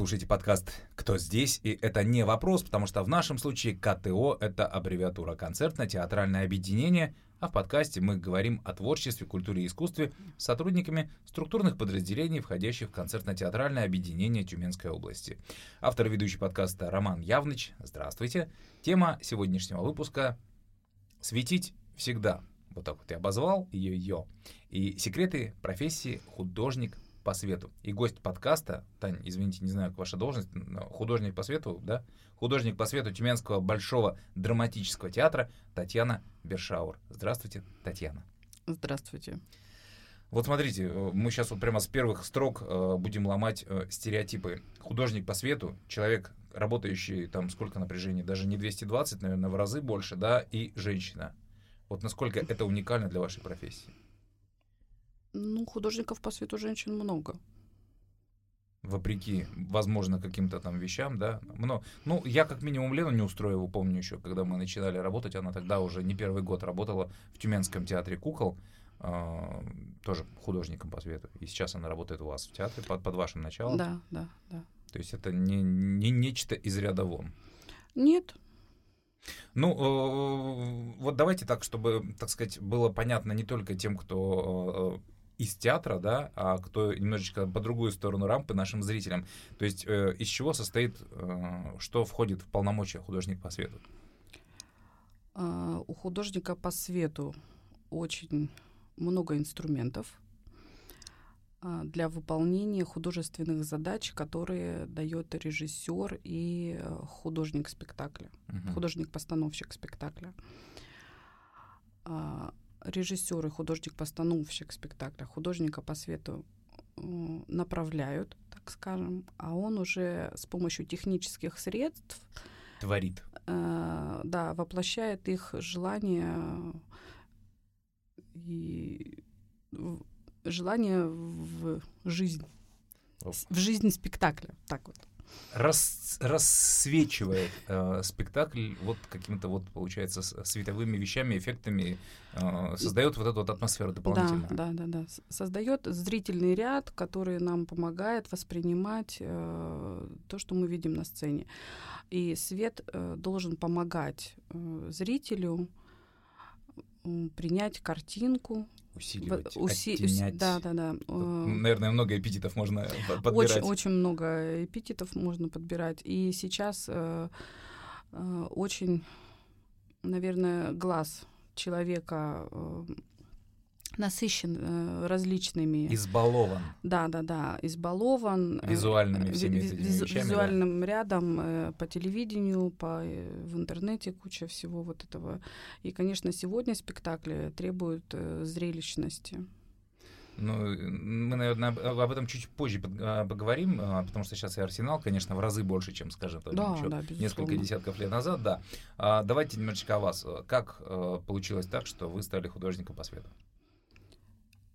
слушаете подкаст «Кто здесь?» И это не вопрос, потому что в нашем случае КТО — это аббревиатура «Концертно-театральное объединение», а в подкасте мы говорим о творчестве, культуре и искусстве с сотрудниками структурных подразделений, входящих в концертно-театральное объединение Тюменской области. Автор и ведущий подкаста Роман Явныч. Здравствуйте. Тема сегодняшнего выпуска — «Светить всегда». Вот так вот я обозвал ее-ее. И секреты профессии художник по свету. И гость подкаста, Тань, извините, не знаю, как ваша должность, художник по свету, да? Художник по свету Тюменского Большого драматического театра Татьяна Бершаур. Здравствуйте, Татьяна. Здравствуйте. Вот смотрите, э, мы сейчас вот прямо с первых строк э, будем ломать э, стереотипы. Художник по свету, человек, работающий там сколько напряжения, даже не 220, наверное, в разы больше, да, и женщина. Вот насколько это уникально для вашей профессии? Ну, художников по свету женщин много. Вопреки, возможно, каким-то там вещам, да. Но, ну, я как минимум Лену не устроил, помню еще, когда мы начинали работать, она тогда уже не первый год работала в Тюменском театре кукол, э, тоже художником по свету. И сейчас она работает у вас в театре под, под вашим началом. Да, да, да. То есть это не, не нечто из ряда вон. Нет, ну, э, вот давайте так, чтобы, так сказать, было понятно не только тем, кто э, из театра, да, а кто немножечко по другую сторону рампы нашим зрителям. То есть э, из чего состоит, э, что входит в полномочия художник по свету? Uh, у художника по свету очень много инструментов uh, для выполнения художественных задач, которые дает режиссер и uh, художник спектакля, uh-huh. художник-постановщик спектакля режиссер и художник-постановщик спектакля, художника по свету направляют, так скажем, а он уже с помощью технических средств творит. Э, да, воплощает их желание и желание в жизнь, в жизнь спектакля, так вот рас, рассвечивает э, спектакль вот какими-то вот, получается, световыми вещами, эффектами, э, создает вот эту вот атмосферу дополнительно. Да, да, да, да. Создает зрительный ряд, который нам помогает воспринимать э, то, что мы видим на сцене. И свет э, должен помогать э, зрителю принять картинку, усиливать, уси... оттенять. Да, да, да. Наверное, много эпитетов можно подбирать. Очень, очень много эпитетов можно подбирать. И сейчас э, э, очень, наверное, глаз человека э, насыщен э, различными. Избалован. Да, да, да, избалован. Э, Визуальными всеми виз, виз, вещами, Визуальным да? рядом э, по телевидению, по, э, в интернете куча всего вот этого. И, конечно, сегодня спектакли требуют э, зрелищности. Ну, мы, наверное, об этом чуть позже а, поговорим, а, потому что сейчас и Арсенал, конечно, в разы больше, чем, скажем, да, еще да, несколько десятков лет назад, да. А, давайте немножечко о вас. Как получилось так, что вы стали художником по свету?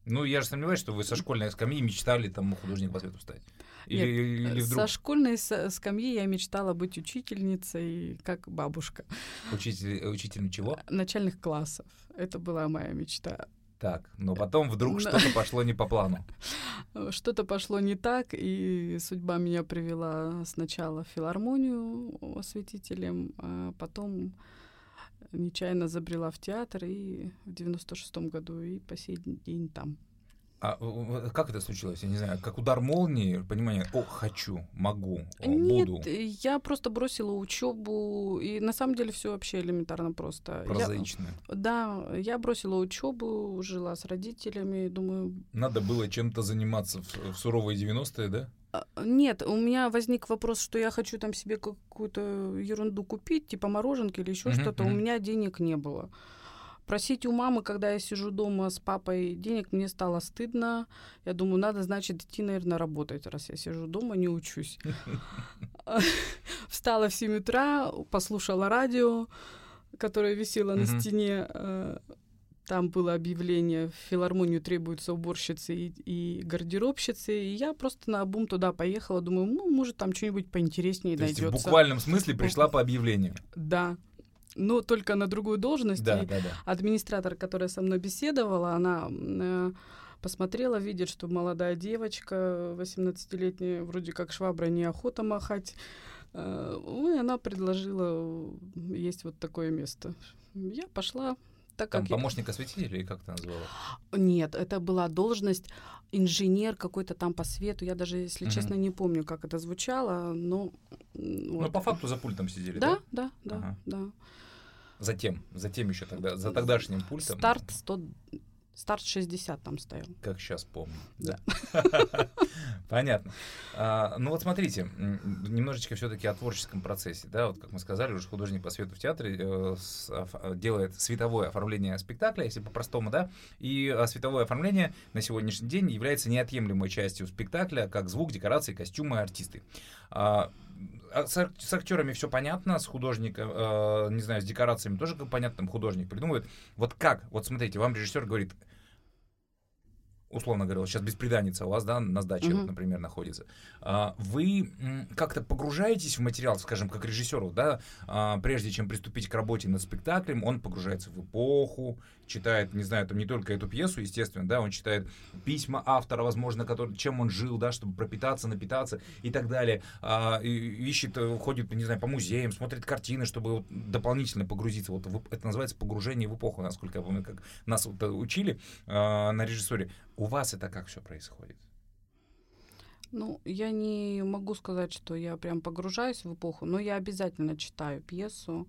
Ну, я же сомневаюсь, что вы со школьной скамьи мечтали там художник по свету стать. Или, Нет, или вдруг... Со школьной скамьи я мечтала быть учительницей, как бабушка. Учитель, учителем чего? Начальных классов. Это была моя мечта. Так, но потом вдруг что-то пошло не по плану. Что-то пошло не так, и судьба меня привела сначала в филармонию осветителем, а потом нечаянно забрела в театр и в 96-м году и по сей день там. А как это случилось? Я не знаю, как удар молнии, понимание, о, хочу, могу, о, Нет, буду. я просто бросила учебу, и на самом деле все вообще элементарно просто. Прозаично. Я, да, я бросила учебу, жила с родителями, думаю... Надо было чем-то заниматься в, в суровые 90-е, да? А, нет, у меня возник вопрос, что я хочу там себе какую-то ерунду купить, типа мороженки или еще что-то. У меня денег не было. Просить у мамы, когда я сижу дома с папой, денег мне стало стыдно. Я думаю, надо, значит, идти, наверное, работать, раз я сижу дома, не учусь. Встала в 7 утра, послушала радио, которое висело на стене э, там было объявление, в филармонию требуются уборщицы и, и гардеробщицы. И я просто на обум туда поехала, думаю, ну, может, там что-нибудь поинтереснее То найдется. в буквальном смысле пришла по объявлению. Да. Но только на другую должность. Да, и да, да. администратор, которая со мной беседовала, она э, посмотрела, видит, что молодая девочка, 18-летняя, вроде как швабра, неохота махать. Э, ну, и она предложила, есть вот такое место. Я пошла, так Там как помощник я... осветителя или как ты назвала? Нет, это была должность инженер какой-то там по свету. Я даже, если угу. честно, не помню, как это звучало, но... Ну, вот. по факту за пультом сидели, да? Да, да, ага. да. Затем, затем еще тогда, за тогдашним пультом. Старт 100, Старт 60 там стоял. Как сейчас помню. Да. Понятно. А, ну вот смотрите, немножечко все-таки о творческом процессе. Да, вот как мы сказали, уже художник по свету в театре э, с, а, делает световое оформление спектакля, если по-простому, да, и а, световое оформление на сегодняшний день является неотъемлемой частью спектакля, как звук, декорации, костюмы, артисты. А, а с, с актерами все понятно, с художником, э, не знаю, с декорациями тоже понятно, там художник придумывает. Вот как? Вот смотрите, вам режиссер говорит, условно говоря, сейчас беспреданница у вас, да, на сдаче, uh-huh. вот, например, находится. А, вы как-то погружаетесь в материал, скажем, как режиссеру, да, а, прежде чем приступить к работе над спектаклем, он погружается в эпоху, читает, не знаю, там не только эту пьесу, естественно, да, он читает письма автора, возможно, который, чем он жил, да, чтобы пропитаться, напитаться и так далее, а, ищет, э, ходит, не знаю, по музеям, смотрит картины, чтобы дополнительно погрузиться. Вот это называется погружение в эпоху, насколько я помню, как нас вот учили на режиссуре. У вас это как все происходит? Ну, я не могу сказать, что я прям погружаюсь в эпоху, но я обязательно читаю пьесу,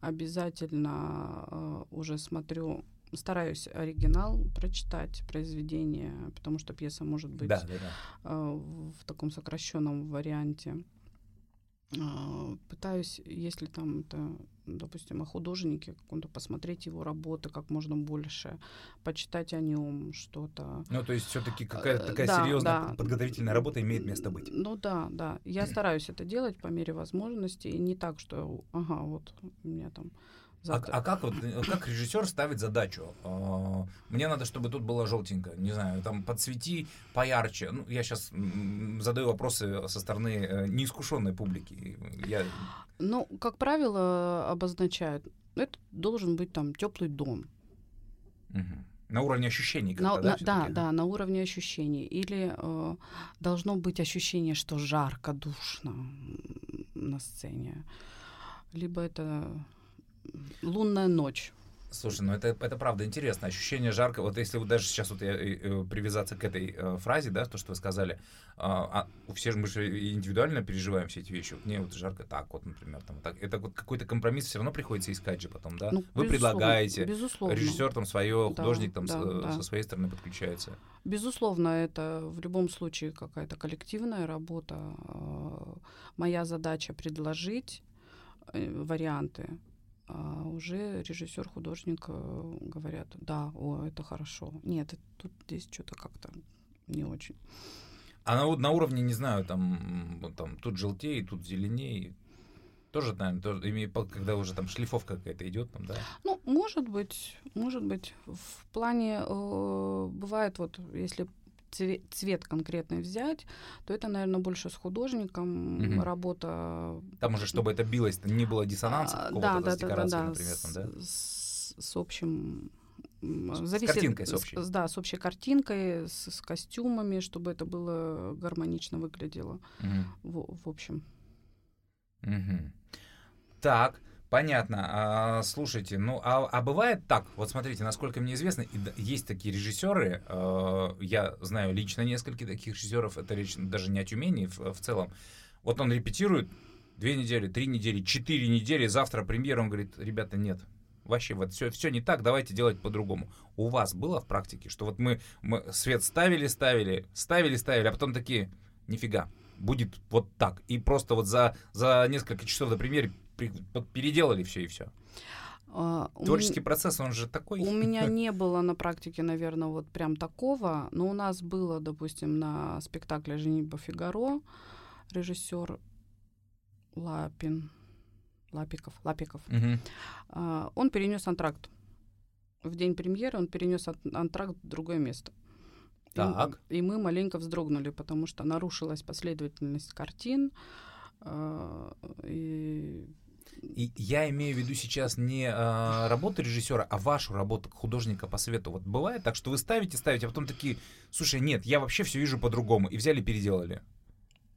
обязательно э, уже смотрю, стараюсь оригинал прочитать произведение, потому что пьеса может быть да, да, да. Э, в таком сокращенном варианте. Э, пытаюсь, если там это допустим, о художнике каком-то, посмотреть его работы как можно больше, почитать о нем что-то. Ну, то есть все-таки какая-то э, такая да, серьезная да. подготовительная работа имеет место быть. Ну да, да. Я стараюсь это делать по мере возможности, и не так, что, ага, вот у меня там а, а как вот э, как режиссер ставит задачу? А, мне надо, чтобы тут было желтенько, не знаю, там подсвети поярче. Ну, я сейчас задаю вопросы со стороны э, неискушенной публики. Я... Ну, как правило, обозначают, это должен быть там теплый дом. Угу. На уровне ощущений на, да, да, да, на уровне ощущений. Или э, должно быть ощущение, что жарко, душно на сцене. Либо это лунная ночь. Слушай, ну это, это правда интересно. Ощущение жарко. Вот если вот даже сейчас вот я, э, привязаться к этой э, фразе, да, то, что вы сказали, а, а все же мы же индивидуально переживаем все эти вещи. Вот мне вот жарко так вот, например, там так. Это вот какой-то компромисс все равно приходится искать же потом, да? Ну, вы предлагаете, безусловно. режиссер там свое, да, художник там да, с, да. со своей стороны подключается. Безусловно, это в любом случае какая-то коллективная работа. Э, моя задача предложить э, варианты а уже режиссер, художник э, говорят, да, о, это хорошо. Нет, тут здесь что-то как-то не очень. А на, на уровне, не знаю, там, там тут желтее, тут зеленее, тоже, наверное, тоже, когда уже там шлифовка какая-то идет, там, да? Ну, может быть, может быть. В плане э, бывает вот, если цвет, конкретный взять, то это, наверное, больше с художником угу. работа. Там уже, чтобы это билось, не было диссонанса а, какого-то да, да, с декорацией, да, да, например, там, да? С, с общим Зависит, с картинкой, с общей. С, да, с общей картинкой, с, с костюмами, чтобы это было гармонично выглядело. Угу. В, в общем. Угу. Так, Понятно. А, слушайте, ну а, а бывает так, вот смотрите, насколько мне известно, есть такие режиссеры, э, я знаю лично несколько таких режиссеров, это речь даже не о Тюмени в, в целом. Вот он репетирует две недели, три недели, четыре недели, завтра премьера, он говорит, ребята, нет, вообще вот все, все не так, давайте делать по-другому. У вас было в практике, что вот мы, мы свет ставили, ставили, ставили, ставили, а потом такие, нифига, будет вот так. И просто вот за, за несколько часов до премьеры переделали все и все. Uh, Творческий у процесс, он же такой. У меня не было на практике, наверное, вот прям такого, но у нас было, допустим, на спектакле «Женитьба Фигаро» режиссер Лапин, Лапиков, Лапиков. Uh-huh. Uh, он перенес антракт. В день премьеры он перенес антракт в другое место. Так. И, и мы маленько вздрогнули, потому что нарушилась последовательность картин. Uh, и И я имею в виду сейчас не а, работу режиссера, а вашу работу художника по свету. Вот бывает так, что вы ставите, ставите, а потом такие, слушай, нет, я вообще все вижу по-другому, и взяли, переделали.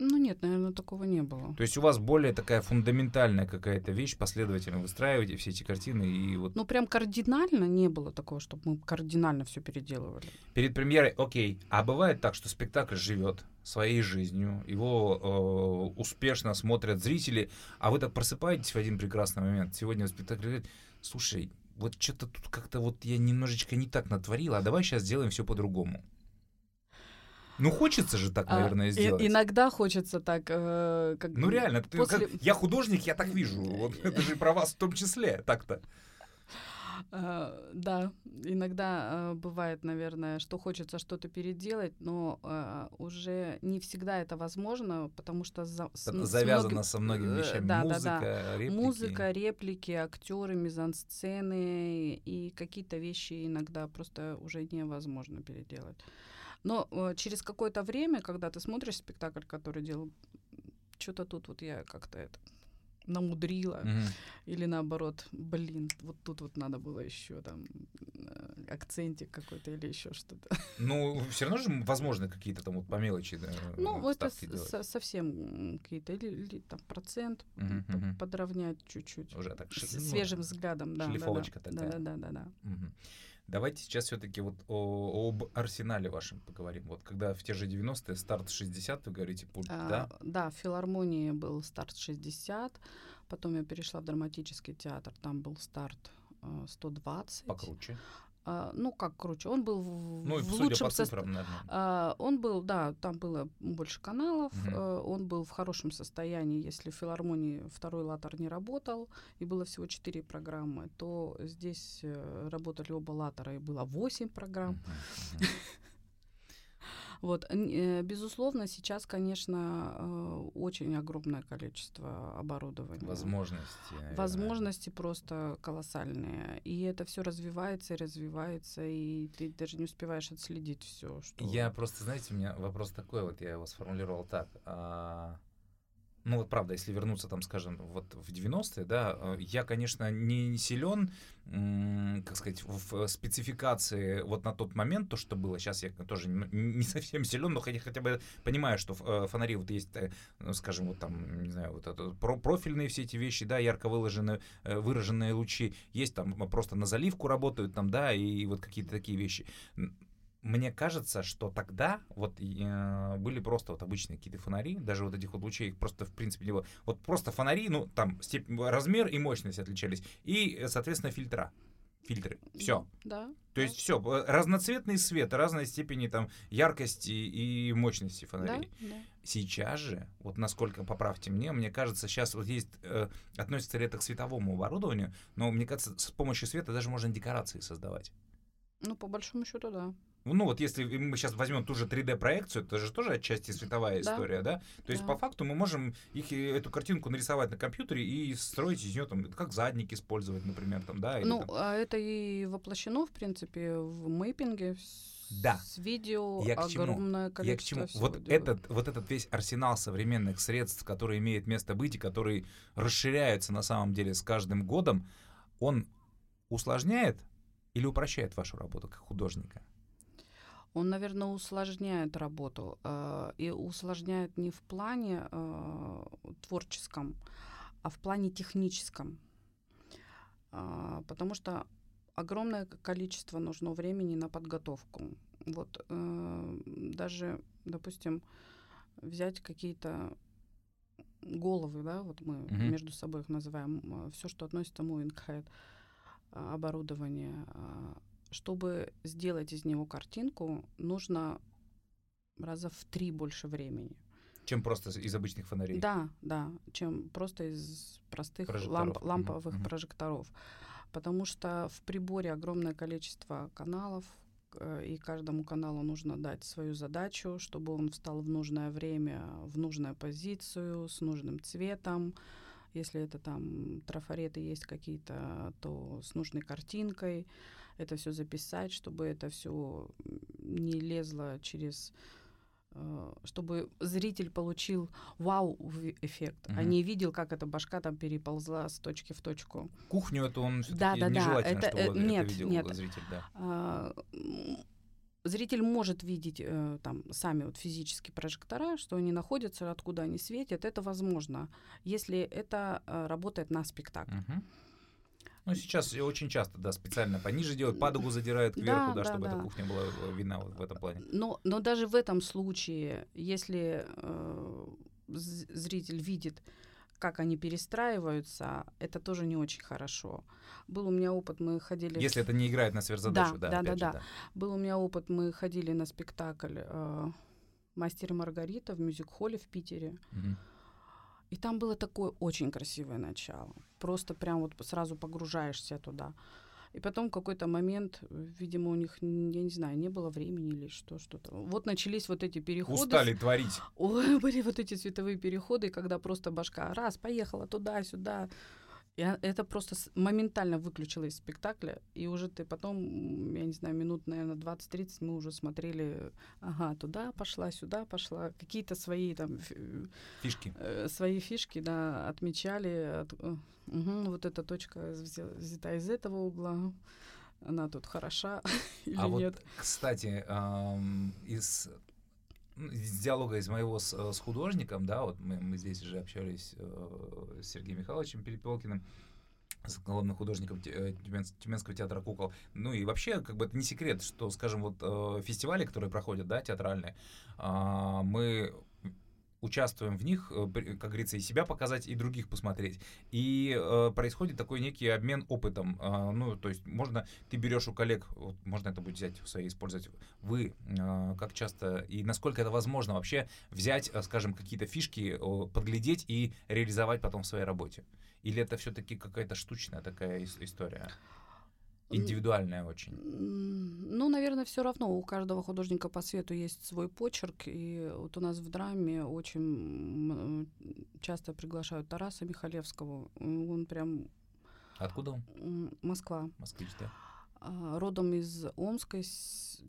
Ну нет, наверное, такого не было. То есть у вас более такая фундаментальная какая-то вещь, последовательно выстраиваете все эти картины и вот... Ну прям кардинально не было такого, чтобы мы кардинально все переделывали. Перед премьерой, окей, а бывает так, что спектакль живет своей жизнью, его э, успешно смотрят зрители, а вы так просыпаетесь в один прекрасный момент, сегодня в спектакле говорит, слушай, вот что-то тут как-то вот я немножечко не так натворила, а давай сейчас сделаем все по-другому. Ну, хочется же так, а, наверное, а, сделать. И, иногда хочется так. Э, как ну, реально. После... Как, я художник, я так вижу. Вот, это же про вас в том числе, так-то. Uh, да, иногда uh, бывает, наверное, что хочется что-то переделать, но uh, уже не всегда это возможно, потому что завязано со многими вещами. Да, да, да. Музыка, реплики, актеры, мизансцены и какие-то вещи иногда просто уже невозможно переделать. Но э, через какое-то время, когда ты смотришь спектакль, который делал, что-то тут вот я как-то это намудрила, mm-hmm. или наоборот, блин, вот тут вот надо было еще там э, акцентик какой-то или еще что-то. Ну, все равно же возможно какие-то там вот по мелочи, да, Ну, это со- совсем какие-то, или, или там процент mm-hmm. подровнять чуть-чуть. Уже так. С- ну, свежим взглядом, да. Шлифовочка да, такая. Да, да, да, да. Mm-hmm. Давайте сейчас все-таки вот о, об арсенале вашем поговорим. Вот когда в те же 90-е старт 60, вы говорите, пульт, а, да? Да, в филармонии был старт 60, потом я перешла в драматический театр, там был старт 120. Покруче. А, ну, как круче, он был в, ну, в лучшем наверное. А, он был, да, там было больше каналов, угу. он был в хорошем состоянии. Если в филармонии второй латер не работал, и было всего четыре программы, то здесь э, работали оба латера, и было восемь программ. Угу. Вот, э, безусловно, сейчас, конечно, э, очень огромное количество оборудования. Возможности. Наверное. Возможности просто колоссальные. И это все развивается и развивается, и ты даже не успеваешь отследить все. Что... Я просто, знаете, у меня вопрос такой, вот я его сформулировал так. Ну вот правда, если вернуться там, скажем, вот в 90-е, да, э, я, конечно, не силен, как сказать, в спецификации вот на тот момент, то, что было, сейчас я тоже не совсем силен, но хотя, хотя бы понимаю, что э, фонари вот есть, э, ну, скажем, вот там, не знаю, вот это, профильные все эти вещи, да, ярко выложенные, выраженные лучи, есть там просто на заливку работают там, да, и вот какие-то такие вещи мне кажется, что тогда вот э, были просто вот обычные какие-то фонари, даже вот этих вот лучей, их просто в принципе не было. Вот просто фонари, ну там степень, размер и мощность отличались, и, соответственно, фильтра. Фильтры. Все. Да. То да. есть все. Разноцветный свет, разной степени там яркости и мощности фонарей. Да, да. Сейчас же, вот насколько поправьте мне, мне кажется, сейчас вот есть, э, относится ли это к световому оборудованию, но мне кажется, с помощью света даже можно декорации создавать. Ну, по большому счету, да. Ну вот если мы сейчас возьмем ту же 3D-проекцию, это же тоже отчасти световая да. история, да? То есть да. по факту мы можем их, эту картинку нарисовать на компьютере и строить из нее там, как задник использовать, например, там, да? Или, ну, там... а это и воплощено, в принципе, в мейпинге, да. С видео Я огромное количество Я к чему? Вот этот, вот этот весь арсенал современных средств, который имеет место быть и который расширяется на самом деле с каждым годом, он усложняет или упрощает вашу работу как художника? Он, наверное, усложняет работу. Э, и усложняет не в плане э, творческом, а в плане техническом. Э, потому что огромное количество нужно времени на подготовку. Вот даже, допустим, взять какие-то головы, да, вот мы mm-hmm. между собой их называем, все, что относится moving head, оборудование, чтобы сделать из него картинку, нужно раза в три больше времени. Чем просто из обычных фонарей? Да, да, чем просто из простых ламп, ламповых mm-hmm. прожекторов. Потому что в приборе огромное количество каналов, э, и каждому каналу нужно дать свою задачу, чтобы он встал в нужное время, в нужную позицию, с нужным цветом. Если это там трафареты есть какие-то, то с нужной картинкой это все записать, чтобы это все не лезло через э, чтобы зритель получил вау-эффект, Мгм. а не видел, как эта башка там переползла с точки в точку. Кухню это он Да, да, да, нежелательно, это, чтобы э, это нет, видел нет. зритель, да. А, Зритель может видеть э, там сами вот физические прожектора, что они находятся, откуда они светят, это возможно, если это работает на спектакль. Мгм. Ну, сейчас очень часто, да, специально пониже делают, падугу задирают кверху, Да, да, да, чтобы эта да. кухня была э, видна в этом плане. Но, но даже в этом случае, если э, зритель видит, как они перестраиваются, это тоже не очень хорошо. Был у меня опыт, мы ходили... Если это не играет на сверхзадачу, да, Да, да, да, же, да. Был у меня опыт, мы ходили на спектакль э, «Мастер и Маргарита» в мюзик-холле в Питере. Мгм. И там было такое очень красивое начало. Просто прям вот сразу погружаешься туда. И потом в какой-то момент, видимо, у них, я не знаю, не было времени или что, что-то. Вот начались вот эти переходы. Устали творить. Ой, были вот эти цветовые переходы, когда просто башка раз, поехала туда-сюда. И а- это просто моментально выключило из спектакля. И уже ты потом, я не знаю, минут, наверное, 20-30 мы уже смотрели, ага, туда пошла, сюда пошла. Какие-то свои там Фишки. э, свои фишки, да, отмечали. от- э, мгм, вот эта точка взя- взята из этого угла. Она тут хороша или А вот, нет? кстати, ам, из, из диалога из моего с, э, с художником, да, вот мы, мы здесь уже общались э, с Сергеем Михайловичем Перепелкиным, с главным художником э, Тюменс- Тюменского театра кукол. Ну и вообще, как бы это не секрет, что, скажем, вот фестивали, которые проходят, да, театральные, а, мы участвуем в них, э, как говорится, и себя показать, и других посмотреть. И э, происходит такой некий обмен опытом. А, ну, то есть можно, ты берешь у коллег, вот можно это будет взять в свои, использовать. Вы, э, как часто и насколько это возможно вообще взять, э, скажем, какие-то фишки, э, подглядеть и реализовать потом в своей работе? Или это все-таки какая-то штучная такая ис- история? Индивидуальная очень. Ну, наверное, все равно. У каждого художника по свету есть свой почерк. И вот у нас в драме очень часто приглашают Тараса Михалевского. Он прям Откуда он? Москва. Москвич, да? А, Родом из Омской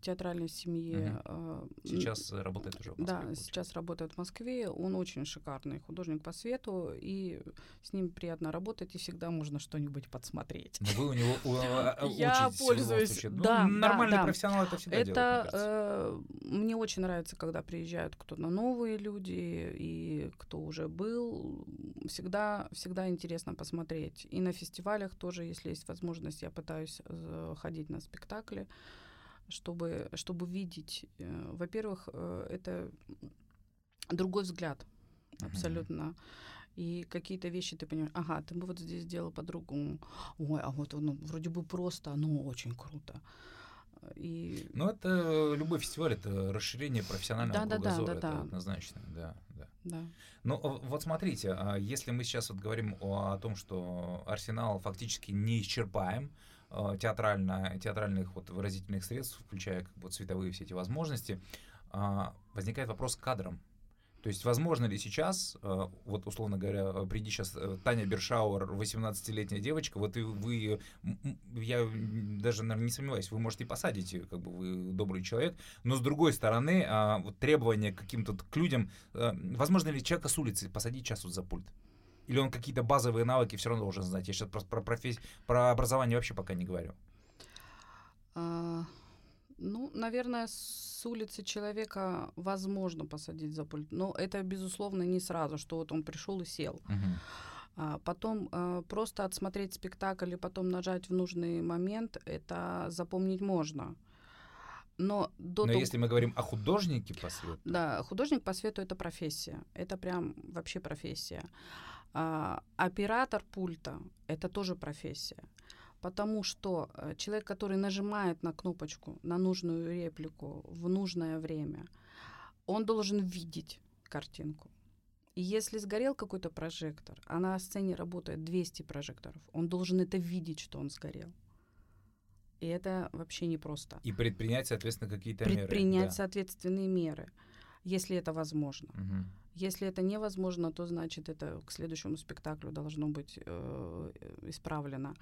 театральной семьи. М, Сейчас э, работает уже в Москве. Да, получается. сейчас работает в Москве. Он очень шикарный художник по свету, и с ним приятно работать, и всегда можно что-нибудь подсмотреть. Но вы у него а, Я учитесь любом пользуюсь. Ну, да, да, нормальный да. профессионал это всегда делает, Это мне очень нравится, когда приезжают кто-то новые люди и кто уже был. Всегда, всегда интересно посмотреть. И на фестивалях тоже, если есть возможность, я пытаюсь э, ходить на спектакли, чтобы, чтобы видеть. э, Во-первых, э, это другой взгляд абсолютно. И какие-то вещи ты понимаешь, ага, ты бы вот здесь сделал по-другому. Ой, а вот оно вроде бы просто, но очень круто. И Ну, это любой фестиваль, это расширение профессионального Да-да-да, кругозора, это да-да. однозначно, да, да. да. Ну, а вот смотрите, а если мы сейчас вот говорим о, о том, что арсенал фактически не исчерпаем, э, театрально, театральных вот выразительных средств, включая как бы, вот световые все эти возможности, а, возникает вопрос к кадрам. То есть, возможно ли сейчас, э, вот условно говоря, э, приди сейчас Таня Бершауэр, 18-летняя девочка, вот и вы, я даже, наверное, не сомневаюсь, вы можете посадить, её, как бы вы добрый человек, но с другой стороны, а, вот требования к каким-то к людям, э, возможно ли человека с улицы посадить сейчас вот за пульт? Или он какие-то базовые навыки все равно должен знать? Я сейчас просто про, профессию, про образование вообще пока не говорю. Ну, наверное, с улицы человека возможно посадить за пульт, но это, безусловно, не сразу, что вот он пришел и сел. А потом а, просто отсмотреть спектакль и потом нажать в нужный момент, это запомнить можно. Но до Но того- если мы говорим о художнике по свету, Да, художник по свету это профессия. Это прям вообще профессия. А, оператор пульта это тоже профессия. Потому что э, человек, который нажимает на кнопочку, на нужную реплику в нужное время, он должен видеть картинку. И если сгорел какой-то прожектор, а на сцене работает 200 прожекторов, он должен это видеть, что он сгорел. И это вообще непросто и предпринять, соответственно, какие-то меры. предпринять да. соответственные меры, если это возможно. Мгм. Если это невозможно, то значит это к следующему спектаклю должно быть э, исправлено.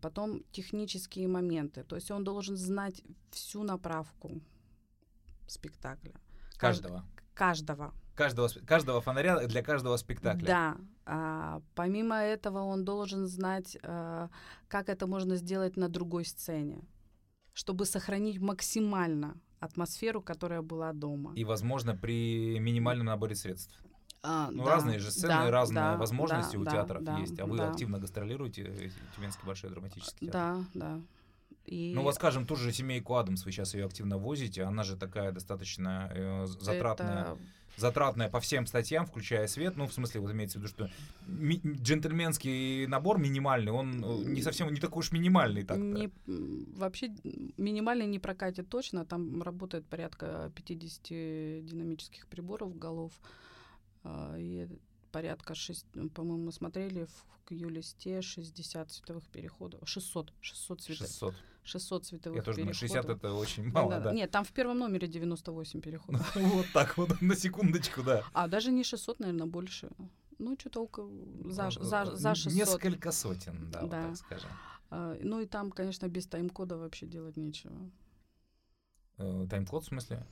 Потом технические моменты, то есть он должен знать всю направку спектакля, Каждого. Каждого. Каждого, каждого фонаря для каждого спектакля. Да. А, помимо этого он должен знать, а, как это можно сделать на другой сцене, чтобы сохранить максимально атмосферу, которая была дома. И, возможно, при минимальном наборе средств. А, Ну, да, разные же сцены, да, разные да, возможности да, у да, театров да, есть. А вы да. активно гастролируете, Тюменский большой драматический театр. Да, да. И Ну вот, скажем, ту же семейку Адамс вы сейчас ее активно возите, она же такая достаточно э, затратная, это- затратная по всем статьям, включая свет. Ну, в смысле, вот имеется в виду, что ми- джентльменский набор минимальный, он э, не совсем, не такой уж минимальный так Не, вообще минимальный не прокатит точно. Там работает порядка 50 динамических приборов голов. А, И порядка, шесть, ну, по-моему, мы смотрели в Q-листе 60 световых переходов. 600. 600, цвета, 600. 600 световых Я тоже думаю, переходов. 60 это очень Да, мало, да, да. Нет, там в первом номере 98 переходов. Вот так вот, на секундочку, да. А даже не 600, наверное, больше. Ну, что-то около за, за, за 600. Несколько сотен, да, вот Да. так скажем. А, Ну и там, конечно, без тайм-кода вообще делать нечего. Э, Тайм-код в смысле?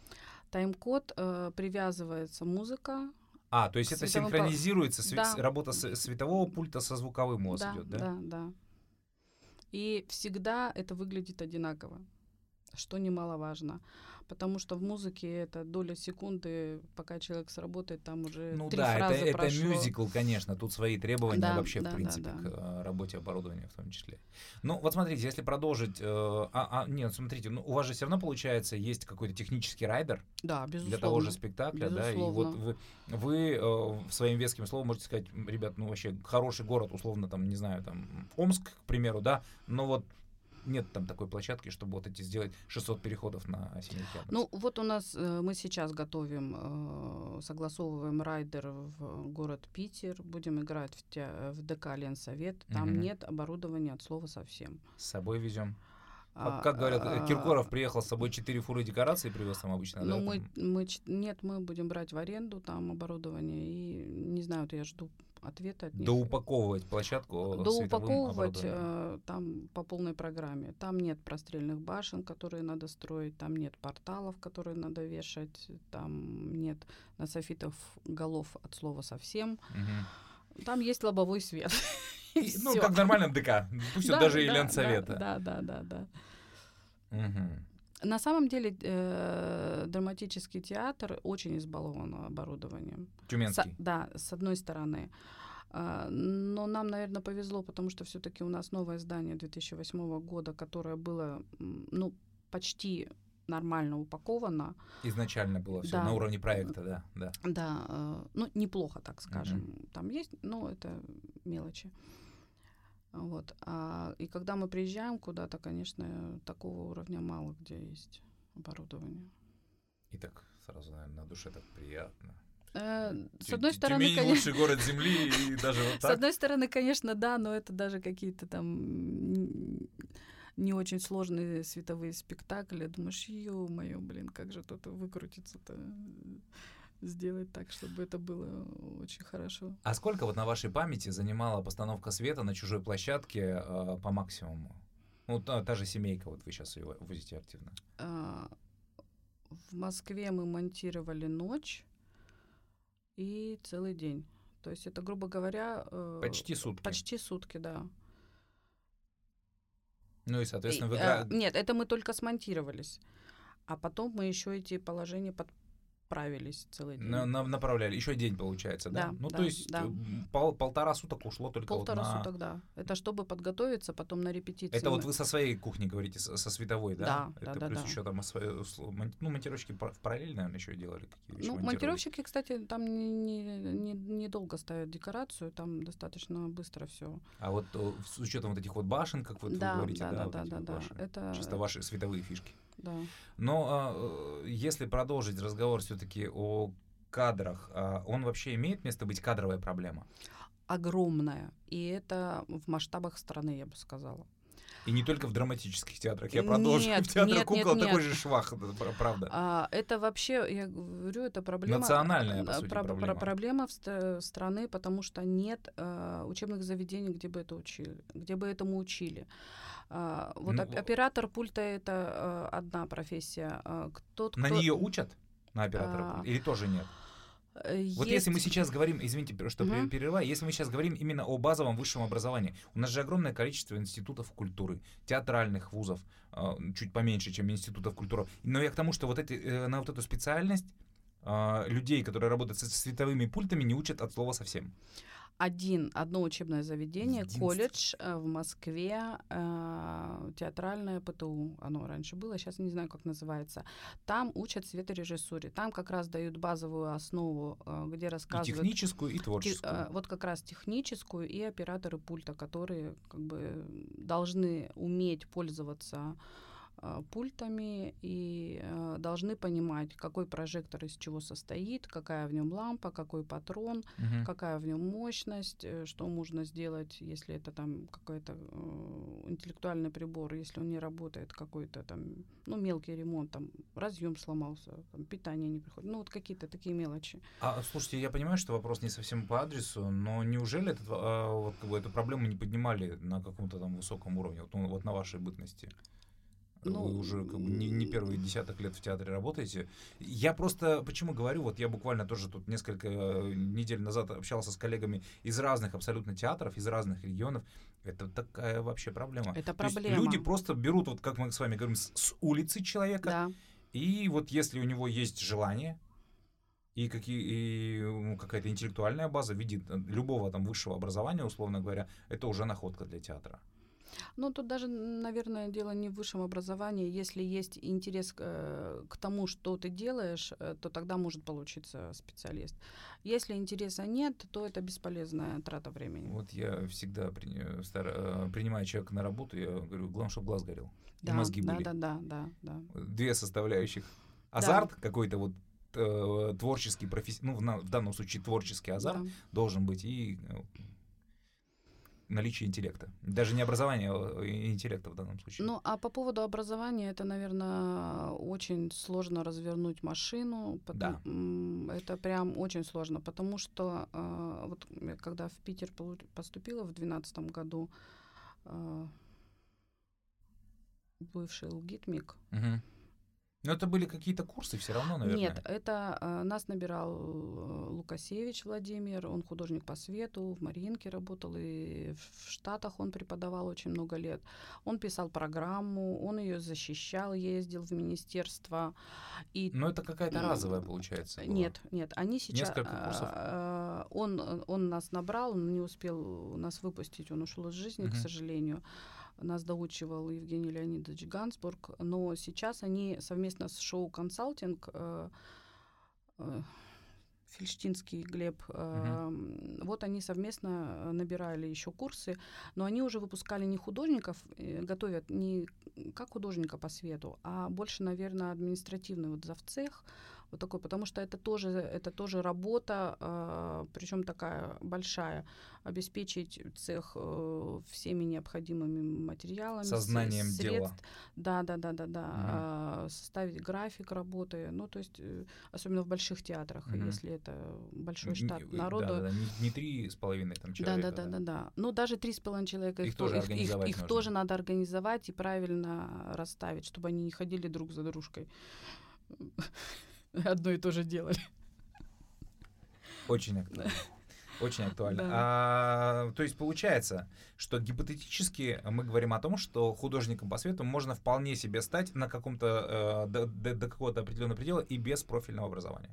Тайм-код э, привязывается музыка. А, то есть это синхронизируется, сви- Да. работа светового пульта со звуковым у вас да, идет, да? да, да. И всегда это выглядит одинаково, что немаловажно. Потому что в музыке это доля секунды, пока человек сработает, там уже Ну три да, это, фразы это прошло. мюзикл, конечно, тут свои требования Да, вообще, да, в да, принципе, да. к э, работе оборудования в том числе. Ну, вот смотрите, если продолжить, э, а, а, нет, смотрите, ну, у вас же все равно получается, есть какой-то технический райдер Да, безусловно. для того же спектакля, да, и вот Безусловно. вы, вы э, своим веским словом можете сказать, «М, ребят, ну, вообще, хороший город, условно, там, не знаю, там, Омск, к примеру, да, но вот нет там такой площадки, чтобы вот эти сделать 600 переходов на семейке Адамс. Ну, вот у нас э, мы сейчас готовим, э, согласовываем райдер в город Питер, будем играть в, те- в ДК Ленсовет. Там Мгм. нет оборудования от слова совсем. С собой везем. А, как говорят, э, а, Киркоров приехал с собой 4 фуры декораций, привез там обычно, да? Ну, мы, там? мы, нет, мы будем брать в аренду там оборудование. И не знаю, вот я жду ответа от них. доупаковывать площадку световым Доупаковывать э, там по полной программе. Там нет прострельных башен, которые надо строить, там нет порталов, которые надо вешать, там нет на софитов голов от слова совсем. Мгм. Там есть лобовой свет. И Ну, как в нормальном ДК. Пусть Да, даже и да, Ленсовета. Да, да, да, да. На самом деле э, драматический театр очень избалован оборудованием. Тюменский. да, с одной стороны. А, Но нам, наверное, повезло, потому что все-таки у нас новое здание 2008 года, которое было, ну, почти нормально упаковано. Изначально было все Да. на уровне проекта, да, да. Да, э, ну, неплохо, так скажем. Там есть, но это мелочи. Вот. А, и когда мы приезжаем куда-то, конечно, такого уровня мало где есть оборудование. И так сразу, наверное, на душе так приятно. Э, С одной стороны, Тюмень конечно... лучший город земли, и даже вот С так. одной стороны, конечно, да, но это даже какие-то там не очень сложные световые спектакли. Думаешь, ё-моё, блин, как же тут выкрутиться-то, сделать так, чтобы это было очень хорошо. А сколько вот на вашей памяти занимала постановка света на чужой площадке э, по максимуму? Ну, та, та же семейка, вот вы сейчас ее возите активно. А, В Москве мы монтировали ночь и целый день. То есть это, грубо говоря... э, Почти сутки. Почти сутки, да. Ну и, соответственно, И, вы э, Нет, это мы только смонтировались. А потом мы еще эти положения подправились целый день. на- на- направляли. Еще день получается, да? Да, ну, да, то есть да. э, пол- полтора суток ушло только Полтора вот на... суток, да. Это чтобы подготовиться, потом на репетиции. Это вот вы со своей кухни говорите, со, со световой, да? Да, Это да, плюс да. еще там свои, мон- ну, монтировщики в параллель, наверное, еще делали какие вещи. Ну, монтировщики, кстати, там не, не, не- недолго ставят декорацию, там достаточно быстро все. А вот э, с учетом вот этих вот башен, как вот да, вы говорите, да, да, да, вот да, да, да. Это чисто ваши световые фишки. Да. Но а, э, если продолжить разговор все-таки о кадрах, а, он вообще имеет место быть кадровая проблема? огромная. И это в масштабах страны, я бы сказала. И не только в драматических театрах. Я Нет, продолжу. В театре нет, кукол нет, такой нет. же швах, правда. А, это вообще, я говорю, это проблема... Национальная, по э, сути, про- про- проблема. проблема в ст- страны, потому что нет э, учебных заведений, где бы это учили, где бы этому учили. А, вот Ну, оп- оператор пульта это э, одна профессия. А, кто, На нее учат? на оператора? А... Или тоже нет? Есть... Вот если мы сейчас говорим, извините, что угу. перерываю, если мы сейчас говорим именно о базовом высшем образовании, у нас же огромное количество институтов культуры, театральных вузов, а, чуть поменьше, чем институтов культуры. Но я к тому, что вот эти, э, на вот эту специальность а, людей, которые работают с световыми пультами, не учат от слова совсем один, одно учебное заведение, колледж э, в Москве, э, театральное ПТУ, оно раньше было, сейчас не знаю, как называется. Там учат светорежиссуре, там как раз дают базовую основу, э, где рассказывают... И техническую, и творческую. Те, э, вот как раз техническую и операторы пульта, которые как бы должны уметь пользоваться пультами и э, должны понимать, какой прожектор из чего состоит, какая в нем лампа, какой патрон, угу. какая в нем мощность, э, что можно сделать, если это там какой-то э, интеллектуальный прибор, если он не работает, какой-то там, ну, мелкий ремонт, там, разъем сломался, там, питание не приходит, ну, вот какие-то такие мелочи. А, слушайте, я понимаю, что вопрос не совсем по адресу, но неужели этот, а, вот, как бы, эту проблему не поднимали на каком-то там высоком уровне, вот, ну, вот на вашей бытности? Ну, вы уже как бы не, не первые десяток лет в театре работаете. Я просто почему говорю, вот я буквально тоже тут несколько э, недель назад общался с коллегами из разных абсолютно театров, из разных регионов. Это такая вообще проблема. Это проблема. люди просто берут, вот как мы с вами говорим, с, с улицы человека. Да. И вот если у него есть желание, и, какие, и ну, какая-то интеллектуальная база в виде э, любого там высшего образования, условно говоря, это уже находка для театра. Ну, тут даже, наверное, дело не в высшем образовании. Если есть интерес к, э, к тому, что ты делаешь, э, то тогда может получиться специалист. Если интереса нет, то это бесполезная трата времени. Вот я всегда при, стар, э, принимаю человека на работу, я говорю, главное, чтобы глаз горел. Да, и мозги да, были. Да, да, да, да. Две составляющих. Азарт да. какой-то вот творческий, профессий, ну, в, в данном случае творческий азарт да. должен быть и наличие интеллекта. Даже не образования, а интеллекта в данном случае. Ну, а по поводу образования, это, наверное, очень сложно развернуть машину. Потому, да. Это прям очень сложно, потому что э, вот когда в Питер поступила в 2012 году, э, бывший ЛГИТМИК, угу но это были какие-то курсы все равно, наверное. Нет, это э, нас набирал э, Лукасевич Владимир, он художник по свету, в Мариинке работал, и в Штатах он преподавал очень много лет. Он писал программу, он ее защищал, ездил в министерство. И... Но это какая-то разовая, получается, была. Нет, нет, они сейчас... Несколько курсов? Э, он, он нас набрал, он не успел нас выпустить, он ушел из жизни, угу. к сожалению нас доучивал Евгений Леонидович Гансбург, но сейчас они совместно с шоу «Консалтинг» э, э, Фельштинский Глеб. Uh-huh. Вот они совместно набирали еще курсы, но они уже выпускали не художников, э, готовят не как художника по свету, а больше, наверное, административный вот завцех, вот такой, потому что это тоже, это тоже работа, э, причем такая большая, обеспечить цех э, всеми необходимыми материалами, сознанием средств, дела. Да, да, да, да, да, угу. э, составить график работы, ну то есть э, особенно в больших театрах, угу. если это большой штат не, народу. Да, да, да, не, не три с половиной там человека. Да, да, да, да, да. Ну даже три с половиной человека их, их тоже их, их, их тоже надо организовать и правильно расставить, чтобы они не ходили друг за дружкой одно и то же делали. Очень актуально. Очень актуально. Да. А, то есть получается, что гипотетически мы говорим о том, что художником по свету можно вполне себе стать на каком-то э, до, до, до какого-то определенного предела и без профильного образования.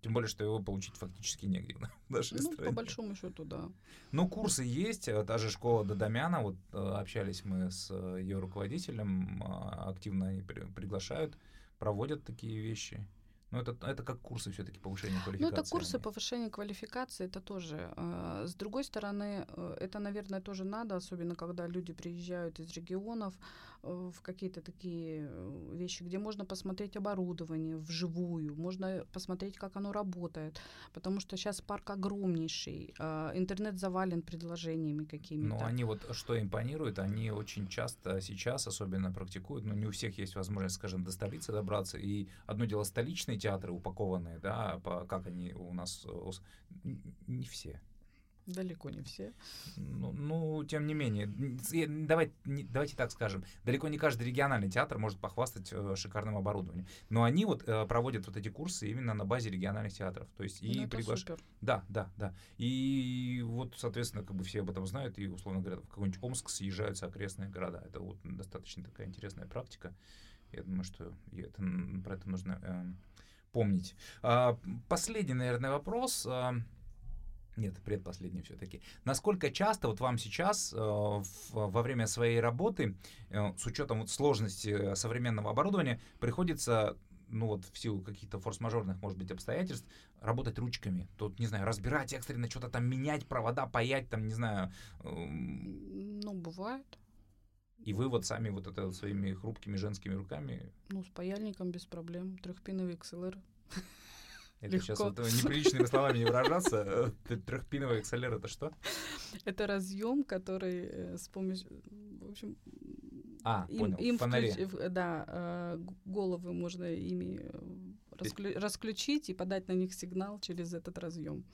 Тем более, что его получить фактически негде в нашей ну, стране. по большому счету, да. Ну, курсы есть. Та же школа Дадамяна. Вот э, общались мы с ее руководителем. А, активно они при, приглашают, проводят такие вещи. Ну, это, это как курсы все-таки повышения квалификации. Ну, это курсы повышения квалификации, это тоже. Э, с другой стороны, э, это, наверное, тоже надо, особенно когда люди приезжают из регионов э, в какие-то такие вещи, где можно посмотреть оборудование вживую, можно посмотреть, как оно работает, потому что сейчас парк огромнейший, интернет завален предложениями какими-то. Ну, они вот, что импонирует, они очень часто сейчас особенно практикуют, но ну, не у всех есть возможность, скажем, до столицы добраться, и одно дело столичные театры упакованные, да, по, как они у нас, не все. Далеко не все. Ну, ну тем не менее, давайте, давайте так скажем, далеко не каждый региональный театр может похвастать э, шикарным оборудованием. Но они вот э, проводят вот эти курсы именно на базе региональных театров. То есть и ну, приглашают. Да, да, да. И вот, соответствно, как бы все об этом знают, и, условно говоря, в какой-нибудь Омск съезжаются окрестные города. Это вот достаточно такая интересная практика. Я думаю, что это, про это нужно э, помнить. А, последний, наверное, вопрос. А, нет, предпоследний все-таки. Насколько часто вот вам сейчас э, в, во время своей работы, э, с учетом вот сложности современного оборудования, приходится ну вот в силу каких-то форс-мажорных, может быть, обстоятельств, работать ручками. Тут, не знаю, разбирать экстренно, что-то там менять, провода паять, там, не знаю. Э, ну, бывает. И вы вот сами вот это своими хрупкими женскими руками? Ну, с паяльником без проблем. Трехпиновый XLR. Это Легко. сейчас вот неприличными словами не выражаться. Трехпиновый XLR это что? Это разъем, который э, с помощью, в общем, а, им, понял, им. Включ, да, э, головы можно ими расклю, расключить и подать на них сигнал через этот разъем.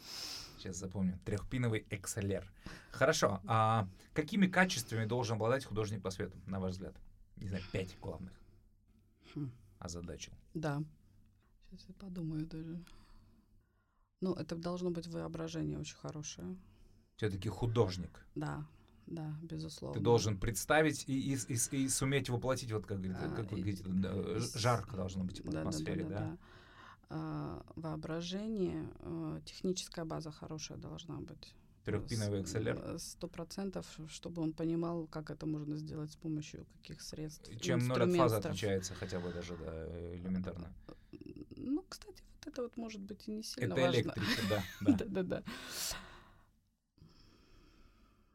Сейчас запомню. Трехпиновый XLR. Хорошо. А какими качествами должен обладать художник по свету, на ваш взгляд? Не знаю, пять главных. Хм. Озадачил. Да. Сейчас я подумаю даже. Ну, это должно быть воображение очень хорошее. Все-таки художник. Да, да, безусловно. Ты должен представить и, и, и, и суметь воплотить, вот как, а, как вы говорите, жарко должно быть в да, атмосфере, да? да, да, да. А, воображение, а, техническая база хорошая должна быть. Трехпиновый XLR? Сто процентов, чтобы он понимал, как это можно сделать с помощью каких средств. Чем фазы отличается хотя бы даже, да, элементарно? Ну, кстати, вот это вот может быть и не сильно это важно. Это электрика, да. Да-да-да.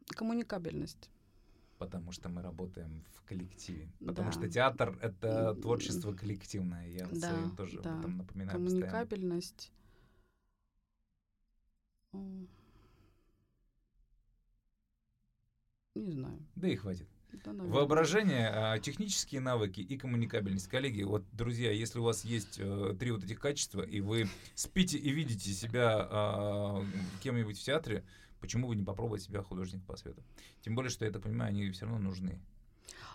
Коммуникабельность. Потому что мы работаем в коллективе. Потому да. что театр — это творчество коллективное. Я да, своим тоже да. об этом напоминаю Коммуникабельность. Постоянно. Не знаю. Да и хватит. Да, Воображение, а, технические навыки и коммуникабельность. Коллеги, вот, друзья, если у вас есть э, три вот этих качества, и вы спите и видите себя э, кем-нибудь в театре, почему бы не попробовать себя художник по свету? Тем более, что я так понимаю, они все равно нужны.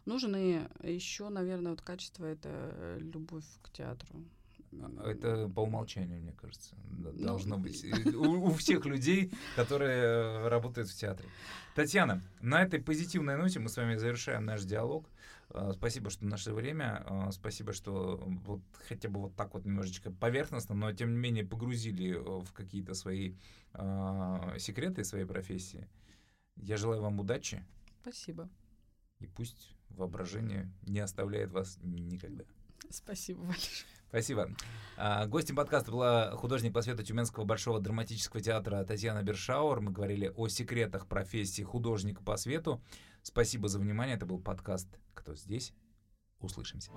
Нужны еще, наверное, вот качество это любовь к театру. Это по умолчанию, мне кажется, ну, должно быть у, у всех людей, которые э, работают в театре. Татьяна, на этой позитивной ноте мы с вами завершаем наш диалог. А, спасибо, что нашли время. А, спасибо, что вот хотя бы вот так вот немножечко поверхностно, но тем не менее погрузили э, в какие-то свои э, секреты своей профессии. Я желаю вам удачи. Спасибо. И пусть воображение не оставляет вас никогда. Спасибо большое. Спасибо. А, гостем подкаста была художник по свету Тюменского Большого драматического театра Татьяна Бершауэр. Мы говорили о секретах профессии художника по свету. Спасибо за внимание. Это был подкаст «Кто здесь?». Услышимся.